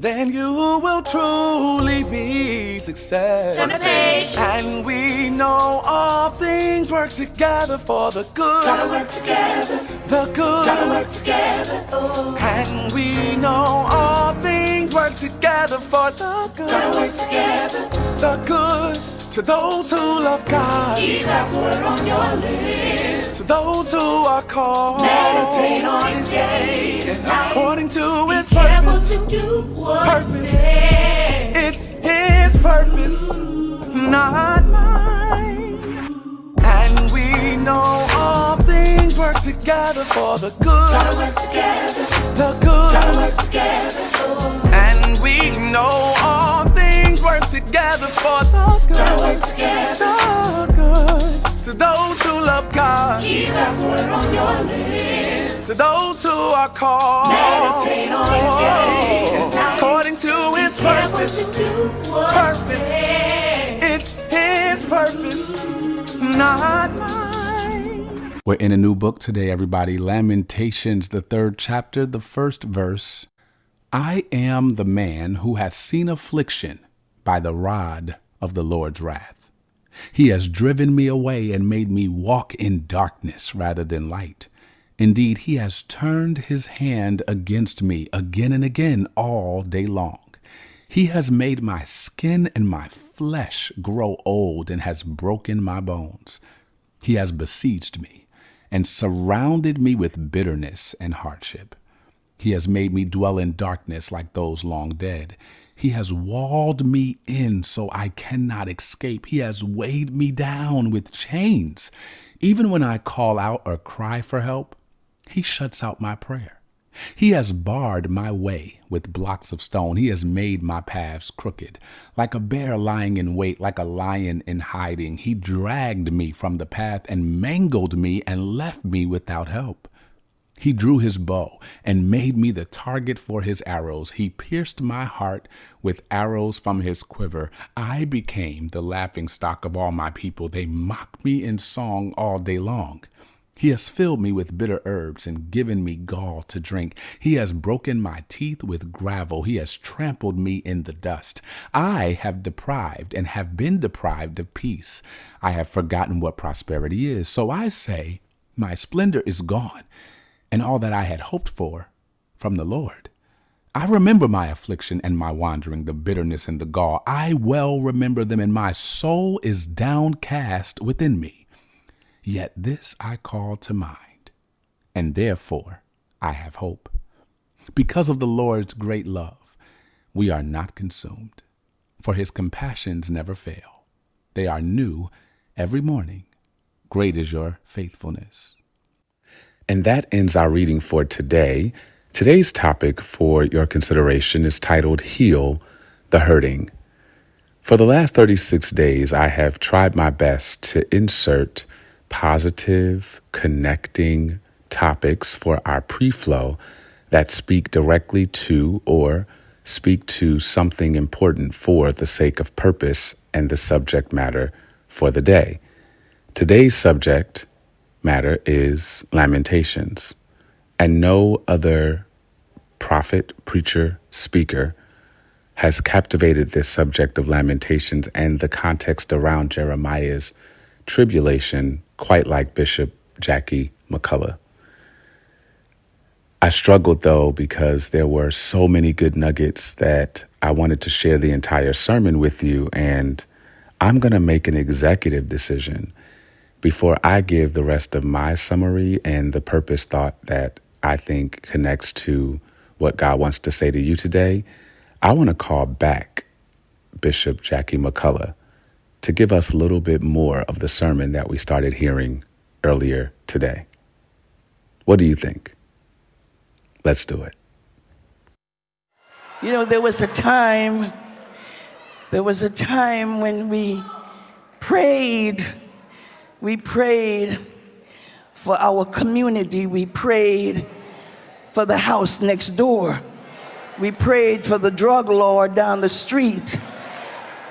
then you will truly be success. Turn the page. And we know all things work together for the good. Gotta work together. The good. Gotta work together. Oh. And we know all things work together for the good. Gotta work together. The good to those who love God. Keep God's word on your lips. Those who are called. Meditate on day and night. According to Be His purpose. to do what Purpose. It's His purpose, not mine. And we know all things work together for the Gotta good. work together. The good. God. Keep on your lips. To those who are called. Meditate on it day. According to His purpose. to do what Purpose. It's his purpose, not mine. We're in a new book today, everybody. Lamentations, the third chapter, the first verse. I am the man who has seen affliction by the rod of the Lord's wrath. He has driven me away and made me walk in darkness rather than light. Indeed, he has turned his hand against me again and again all day long. He has made my skin and my flesh grow old and has broken my bones. He has besieged me and surrounded me with bitterness and hardship. He has made me dwell in darkness like those long dead. He has walled me in so I cannot escape. He has weighed me down with chains. Even when I call out or cry for help, he shuts out my prayer. He has barred my way with blocks of stone. He has made my paths crooked. Like a bear lying in wait, like a lion in hiding, he dragged me from the path and mangled me and left me without help. He drew his bow and made me the target for his arrows. He pierced my heart with arrows from his quiver. I became the laughing stock of all my people. They mock me in song all day long. He has filled me with bitter herbs and given me gall to drink. He has broken my teeth with gravel. He has trampled me in the dust. I have deprived and have been deprived of peace. I have forgotten what prosperity is. So I say, My splendor is gone, and all that I had hoped for from the Lord. I remember my affliction and my wandering, the bitterness and the gall. I well remember them, and my soul is downcast within me. Yet this I call to mind, and therefore I have hope. Because of the Lord's great love, we are not consumed, for his compassions never fail. They are new every morning. Great is your faithfulness. And that ends our reading for today. Today's topic for your consideration is titled Heal the Hurting. For the last 36 days, I have tried my best to insert positive, connecting topics for our pre flow that speak directly to or speak to something important for the sake of purpose and the subject matter for the day. Today's subject matter is Lamentations, and no other prophet, preacher, speaker has captivated this subject of Lamentations and the context around Jeremiah's tribulation quite like Bishop Jackie McCullough. I struggled though because there were so many good nuggets that I wanted to share the entire sermon with you, and I'm going to make an executive decision before I give the rest of my summary and the purpose thought that I think connects to what God wants to say to you today. I want to call back Bishop Jackie McCullough to give us a little bit more of the sermon that we started hearing earlier today. What do you think? Let's do it. You know, there was a time, there was a time when we prayed, we prayed for our community, we prayed for the house next door, we prayed for the drug lord down the street,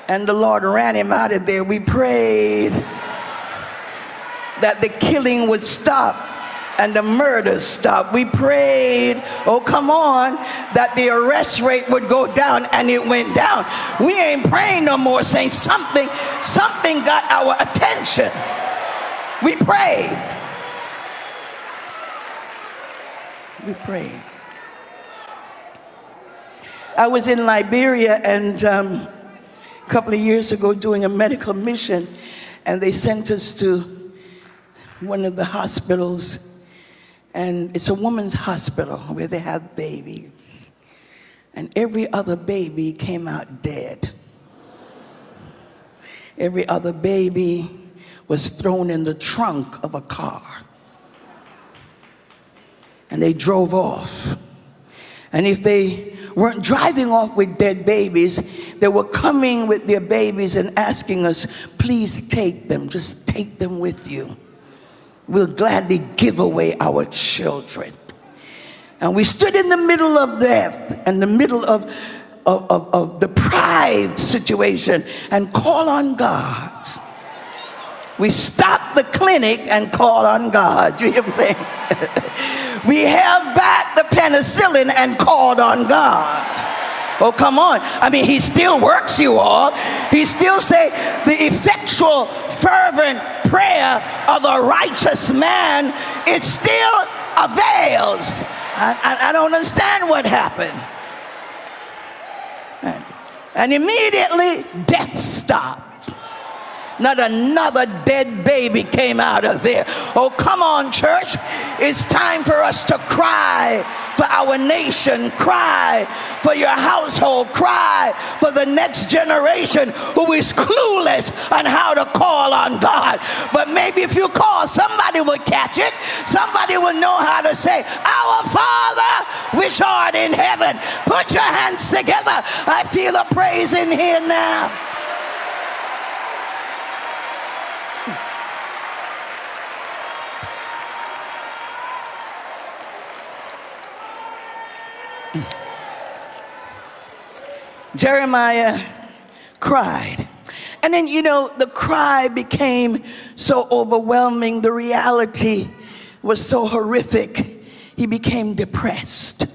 and the Lord ran him out of there. We prayed that the killing would stop, and the murders stop. We prayed, oh, come on, that the arrest rate would go down, and it went down. We ain't praying no more, saying something, something got our attention. We prayed. We prayed. I was in Liberia and um, a couple of years ago doing a medical mission, and they sent us to one of the hospitals and it's a woman's hospital where they have babies. And every other baby came out dead. Every other baby was thrown in the trunk of a car. And they drove off. And if they weren't driving off with dead babies, they were coming with their babies and asking us, please take them, just take them with you we'll gladly give away our children. And we stood in the middle of death and the middle of, of, of, of deprived situation and call on God. We stopped the clinic and called on God. You me? we held back the penicillin and called on God. Oh, come on. I mean, he still works, you all. He still say the effectual, fervent prayer of a righteous man, it still avails. I, I, I don't understand what happened. And, and immediately death stopped. Not another dead baby came out of there. Oh, come on, church. It's time for us to cry for our nation, cry for your household, cry for the next generation who is clueless on how to call on God. But maybe if you call, somebody will catch it. Somebody will know how to say, Our Father, which art in heaven. Put your hands together. I feel a praise in here now. Jeremiah cried. And then, you know, the cry became so overwhelming. The reality was so horrific. He became depressed.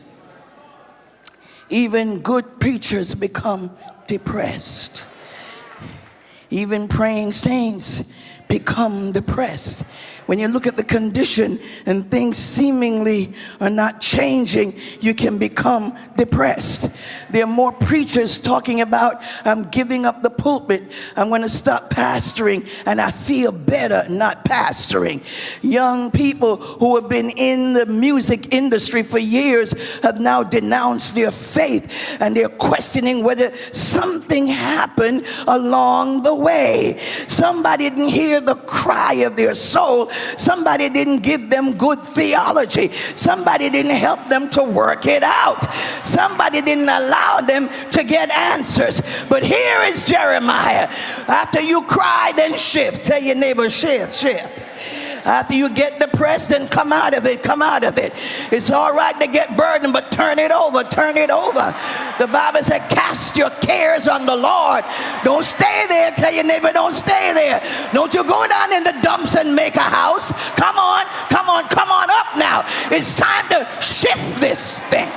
Even good preachers become depressed. Even praying saints become depressed when you look at the condition and things seemingly are not changing, you can become depressed. There are more preachers talking about, I'm giving up the pulpit, I'm going to stop pastoring, and I feel better not pastoring. Young people who have been in the music industry for years have now denounced their faith and they're questioning whether something happened along the way. Somebody didn't hear the cry of their soul Somebody didn't give them good theology. Somebody didn't help them to work it out. Somebody didn't allow them to get answers. But here is Jeremiah. After you cry, then shift. Tell your neighbor, shift, shift. After you get depressed, then come out of it. Come out of it. It's all right to get burdened, but turn it over. Turn it over. The Bible said, cast your cares on the Lord. Don't stay there. Tell your neighbor, don't stay there. Don't you go down in the dumps and make a house. Come on, come on, come on up now. It's time to shift this thing.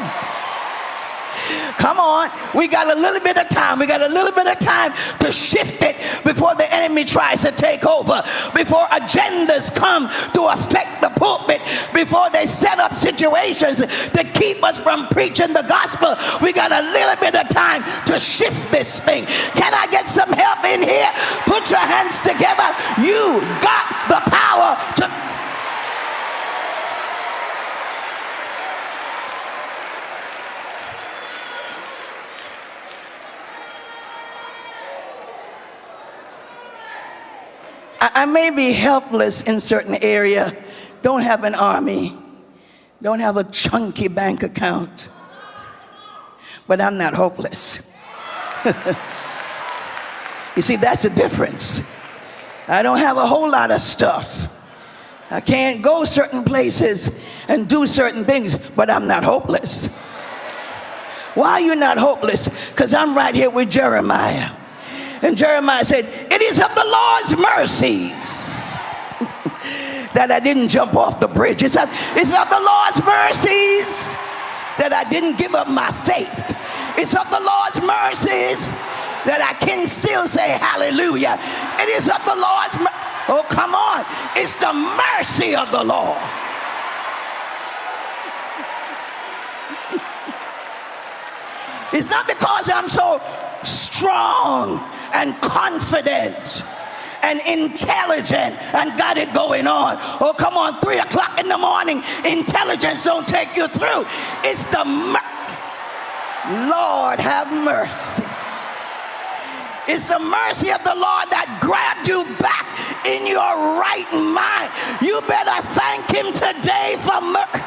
Come on. We got a little bit of time. We got a little bit of time to shift it before the enemy tries to take over, before agendas come to affect the pulpit, before they set up situations to keep us from preaching the gospel. We got a little bit of time to shift this thing. Can I get some help in here? Put your hands together. You got the power to I, may be helpless in certain area, don't have an army, don't have a chunky bank account, but I'm not hopeless. you see, that's the difference. I don't have a whole lot of stuff. I can't go certain places and do certain things, but I'm not hopeless. Why are you not hopeless? Because I'm right here with Jeremiah. And Jeremiah said, It is of the Lord's mercies that I didn't jump off the bridge. It's of, it's of the Lord's mercies that I didn't give up my faith. It's of the Lord's mercies that I can still say hallelujah. It is of the Lord's Oh, come on. It's the mercy of the Lord. It's not because I'm so strong and confident and intelligent and got it going on. Oh, come on, three o'clock in the morning, intelligence don't take you through. It's the mer- Lord have mercy. It's the mercy of the Lord that grabbed you back in your right mind. You better thank him today for mercy.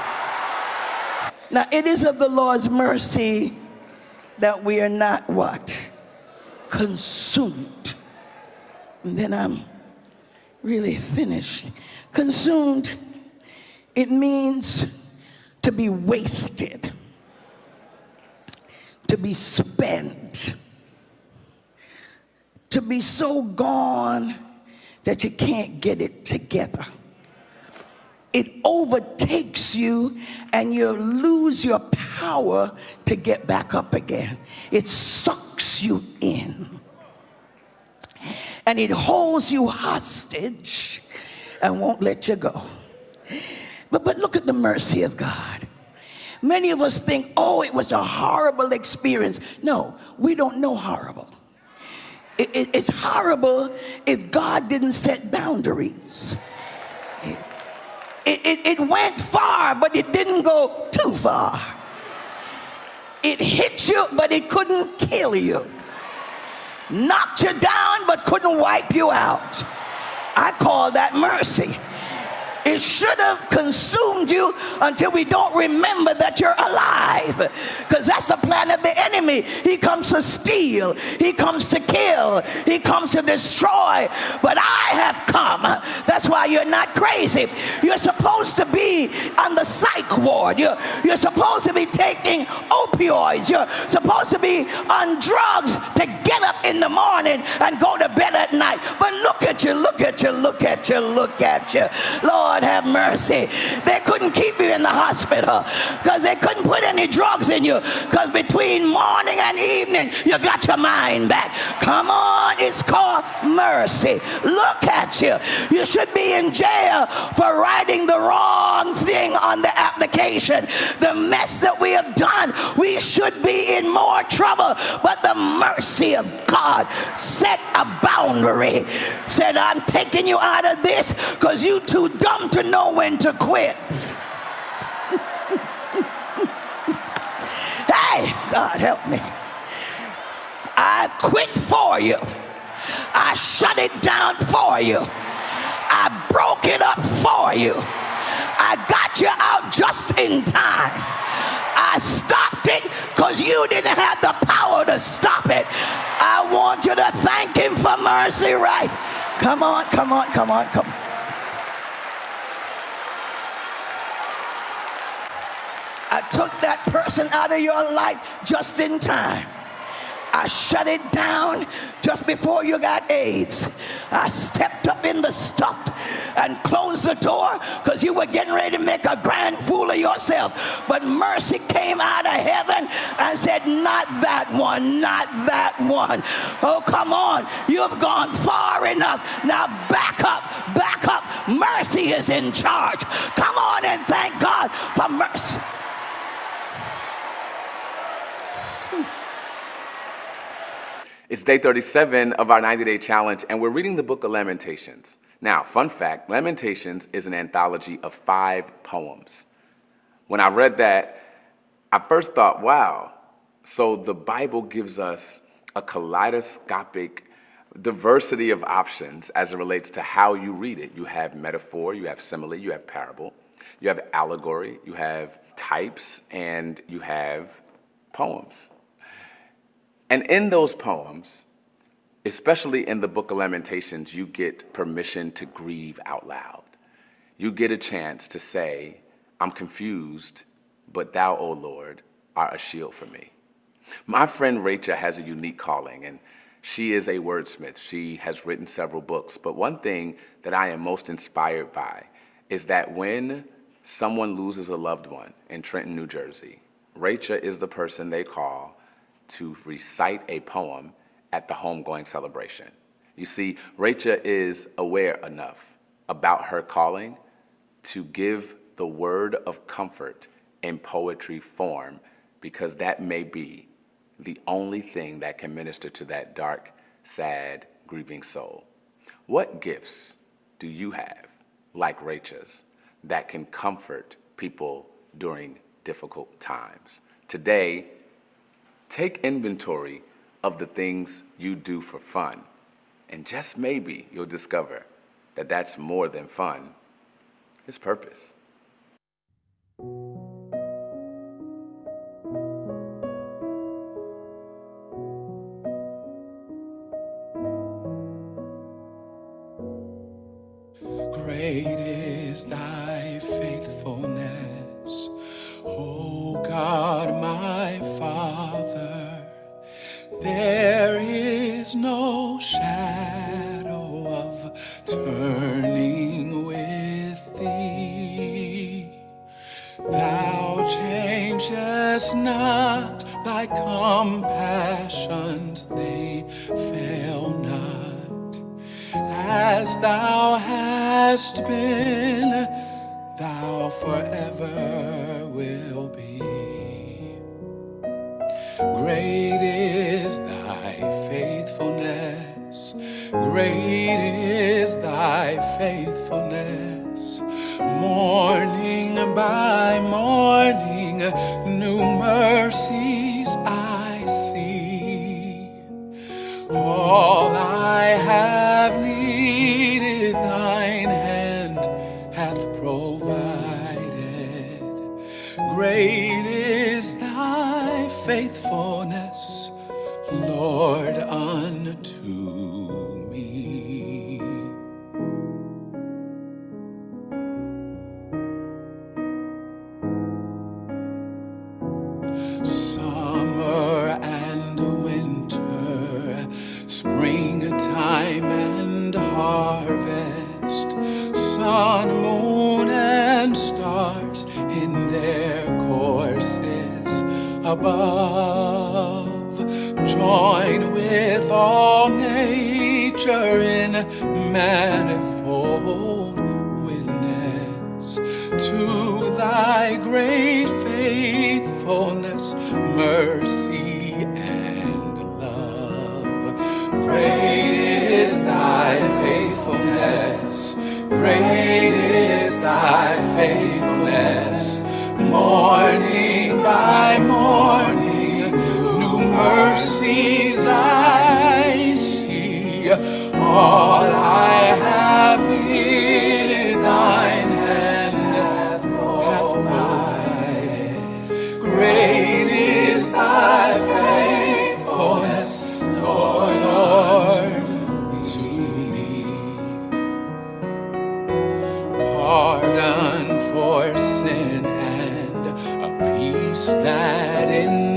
Now, it is of the Lord's mercy that we are not what? Consumed. And then I'm really finished. Consumed, it means to be wasted, to be spent, to be so gone that you can't get it together. It overtakes you and you lose your power to get back up again. It sucks you in and it holds you hostage and won't let you go. But, but look at the mercy of God. Many of us think, oh, it was a horrible experience. No, we don't know horrible. It, it, it's horrible if God didn't set boundaries. It, it, it went far, but it didn't go too far. It hit you, but it couldn't kill you knocked you down but couldn't wipe you out. I call that mercy. It should have consumed you until we don't remember that you're alive. Because that's the plan of the enemy. He comes to steal, he comes to kill, he comes to destroy. But I have come. That's why you're not crazy. You're supposed to be on the psych ward. You're, you're supposed to be taking opioids. You're supposed to be on drugs to get up in the morning and go to bed at night. But look at you, look at you, look at you, look at you. Lord, Lord have mercy. They couldn't keep you in the hospital because they couldn't put any drugs in you because between morning and evening, you got your mind back. Come on, it's called mercy. Look at you. You should be in jail for writing the wrong thing on the application. The mess that we have done, we should be in more trouble. But the mercy of God set a boundary. Said, I'm taking you out of this because you too dumb to know when to quit. hey, God help me. I quit for you. I shut it down for you. I broke it up for you. I got you out just in time. I stopped it because you didn't have the power to stop it. I want you to thank him for mercy, right? Come on, come on, come on, come on. I took that person out of your life just in time. I shut it down just before you got AIDS. I stepped up in the stuff and closed the door because you were getting ready to make a grand fool of yourself. But mercy came out of heaven and said, Not that one, not that one. Oh, come on. You've gone far enough. Now back up, back up. Mercy is in charge. Come on and thank God for mercy. It's day 37 of our 90 day challenge, and we're reading the book of Lamentations. Now, fun fact Lamentations is an anthology of five poems. When I read that, I first thought, wow, so the Bible gives us a kaleidoscopic diversity of options as it relates to how you read it. You have metaphor, you have simile, you have parable, you have allegory, you have types, and you have poems. And in those poems, especially in the book of Lamentations, you get permission to grieve out loud. You get a chance to say, I'm confused, but thou, O Lord, are a shield for me. My friend Rachel has a unique calling, and she is a wordsmith. She has written several books, but one thing that I am most inspired by is that when someone loses a loved one in Trenton, New Jersey, Rachel is the person they call to recite a poem at the homegoing celebration. You see, Rachel is aware enough about her calling to give the word of comfort in poetry form because that may be the only thing that can minister to that dark, sad, grieving soul. What gifts do you have, like Rachel's, that can comfort people during difficult times? Today, take inventory of the things you do for fun, and just maybe you'll discover that that's more than fun, it's purpose. Is no shadow of turning with thee. Thou changest not thy compassions, they fail not as thou hast been, thou forever will All I have needed, thine nature in manifold witness to thy great faithfulness, mercy, and love. Great is thy faithfulness, great is thy faithfulness. Morning by morning, new mercies All I have thine hand. Great is thy faithfulness. Pardon for sin and a peace that endureth.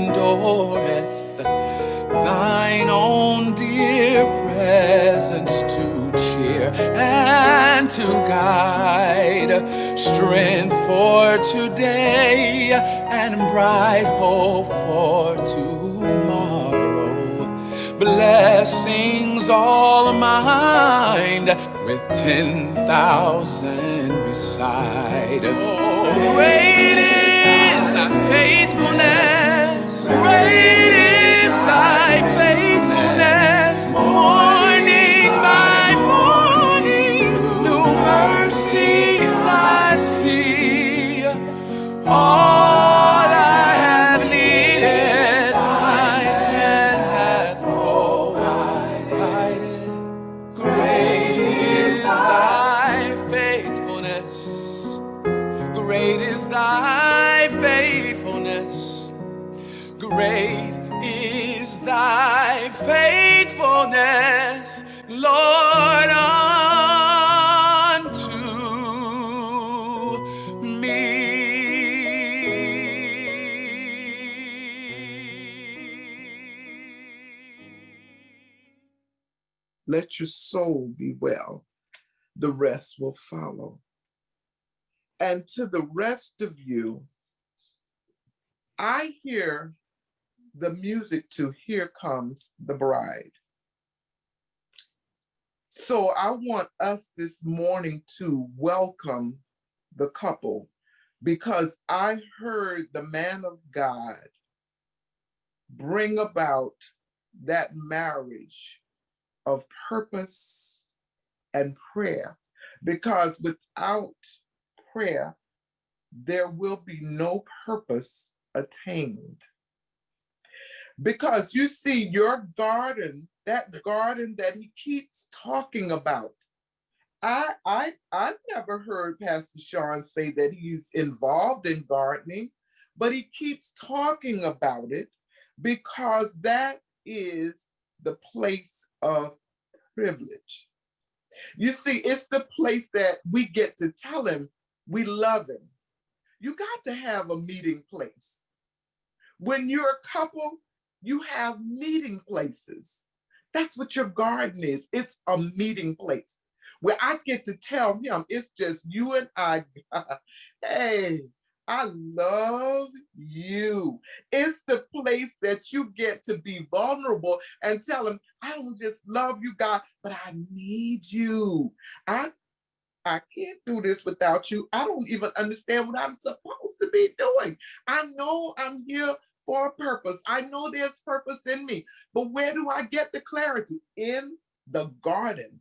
To guide. Strength for today and bright hope for tomorrow. Blessings all mine with ten thousand beside. Oh, great is thy faithfulness. Great is thy faithfulness. Morning soul be well, the rest will follow. And to the rest of you, I hear the music to Here Comes the Bride. So I want us this morning to welcome the couple because I heard the man of God bring about that marriage of purpose and prayer. Because without prayer, there will be no purpose attained. Because you see, your garden, that garden that he keeps talking about, I I I've never heard Pastor Sean say that he's involved in gardening, but he keeps talking about it because that is the place of privilege. You see, it's the place that we get to tell him we love him. You got to have a meeting place. When you're a couple, you have meeting places. That's what your garden is. It's a meeting place where I get to tell him it's just you and I. hey, I love you. It's the place that you get to be vulnerable and tell him, I don't just love you, God, but I need you. I I can't do this without you. I don't even understand what I'm supposed to be doing. I know I'm here for a purpose. I know there's purpose in me. But where do I get the clarity? In the garden,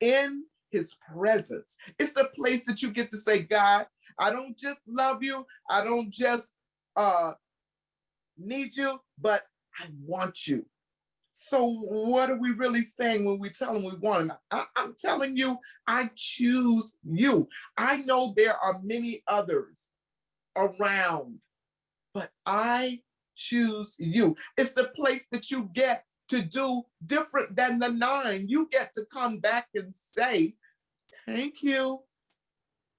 in his presence. It's the place that you get to say, God, I don't just love you. I don't just uh, need you, but I want you. So, what are we really saying when we tell them we want them? I, I'm telling you, I choose you. I know there are many others around, but I choose you. It's the place that you get to do different than the nine. You get to come back and say, Thank you.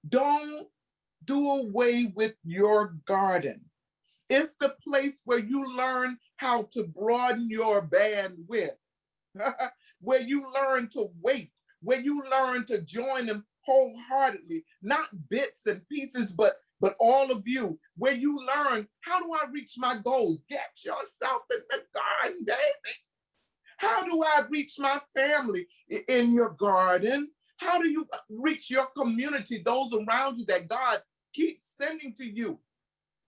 Don't do away with your garden. It's the place where you learn how to broaden your bandwidth, where you learn to wait, where you learn to join them wholeheartedly, not bits and pieces, but but all of you, where you learn how do I reach my goals? Get yourself in the garden, baby. How do I reach my family in your garden? How do you reach your community, those around you that God keeps sending to you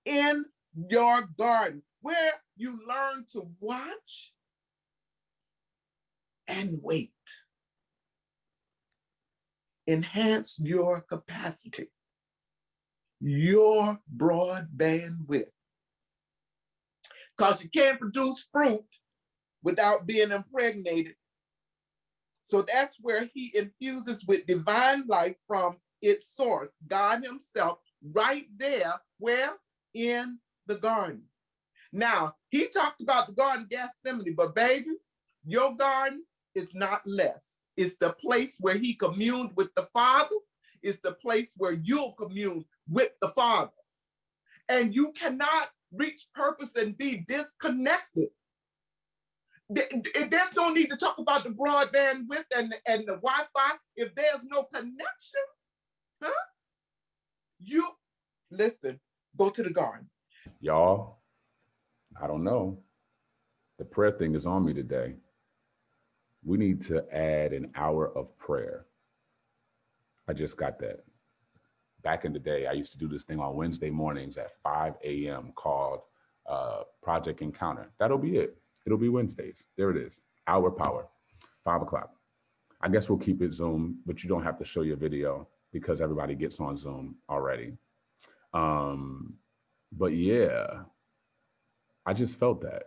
in your garden, where you learn to watch and wait? Enhance your capacity, your broadband width. Because you can't produce fruit without being impregnated. So that's where he infuses with divine life from its source, God Himself, right there, where? In the garden. Now, he talked about the garden Gethsemane, but baby, your garden is not less. It's the place where he communed with the Father. It's the place where you'll commune with the Father. And you cannot reach purpose and be disconnected there's no need to talk about the broadband width and, and the Wi-Fi if there's no connection. Huh? You listen, go to the garden. Y'all, I don't know. The prayer thing is on me today. We need to add an hour of prayer. I just got that. Back in the day, I used to do this thing on Wednesday mornings at 5 a.m. called uh, Project Encounter. That'll be it It'll be Wednesdays. There it is. Hour power, five o'clock. I guess we'll keep it Zoom, but you don't have to show your video because everybody gets on Zoom already. Um, but yeah, I just felt that.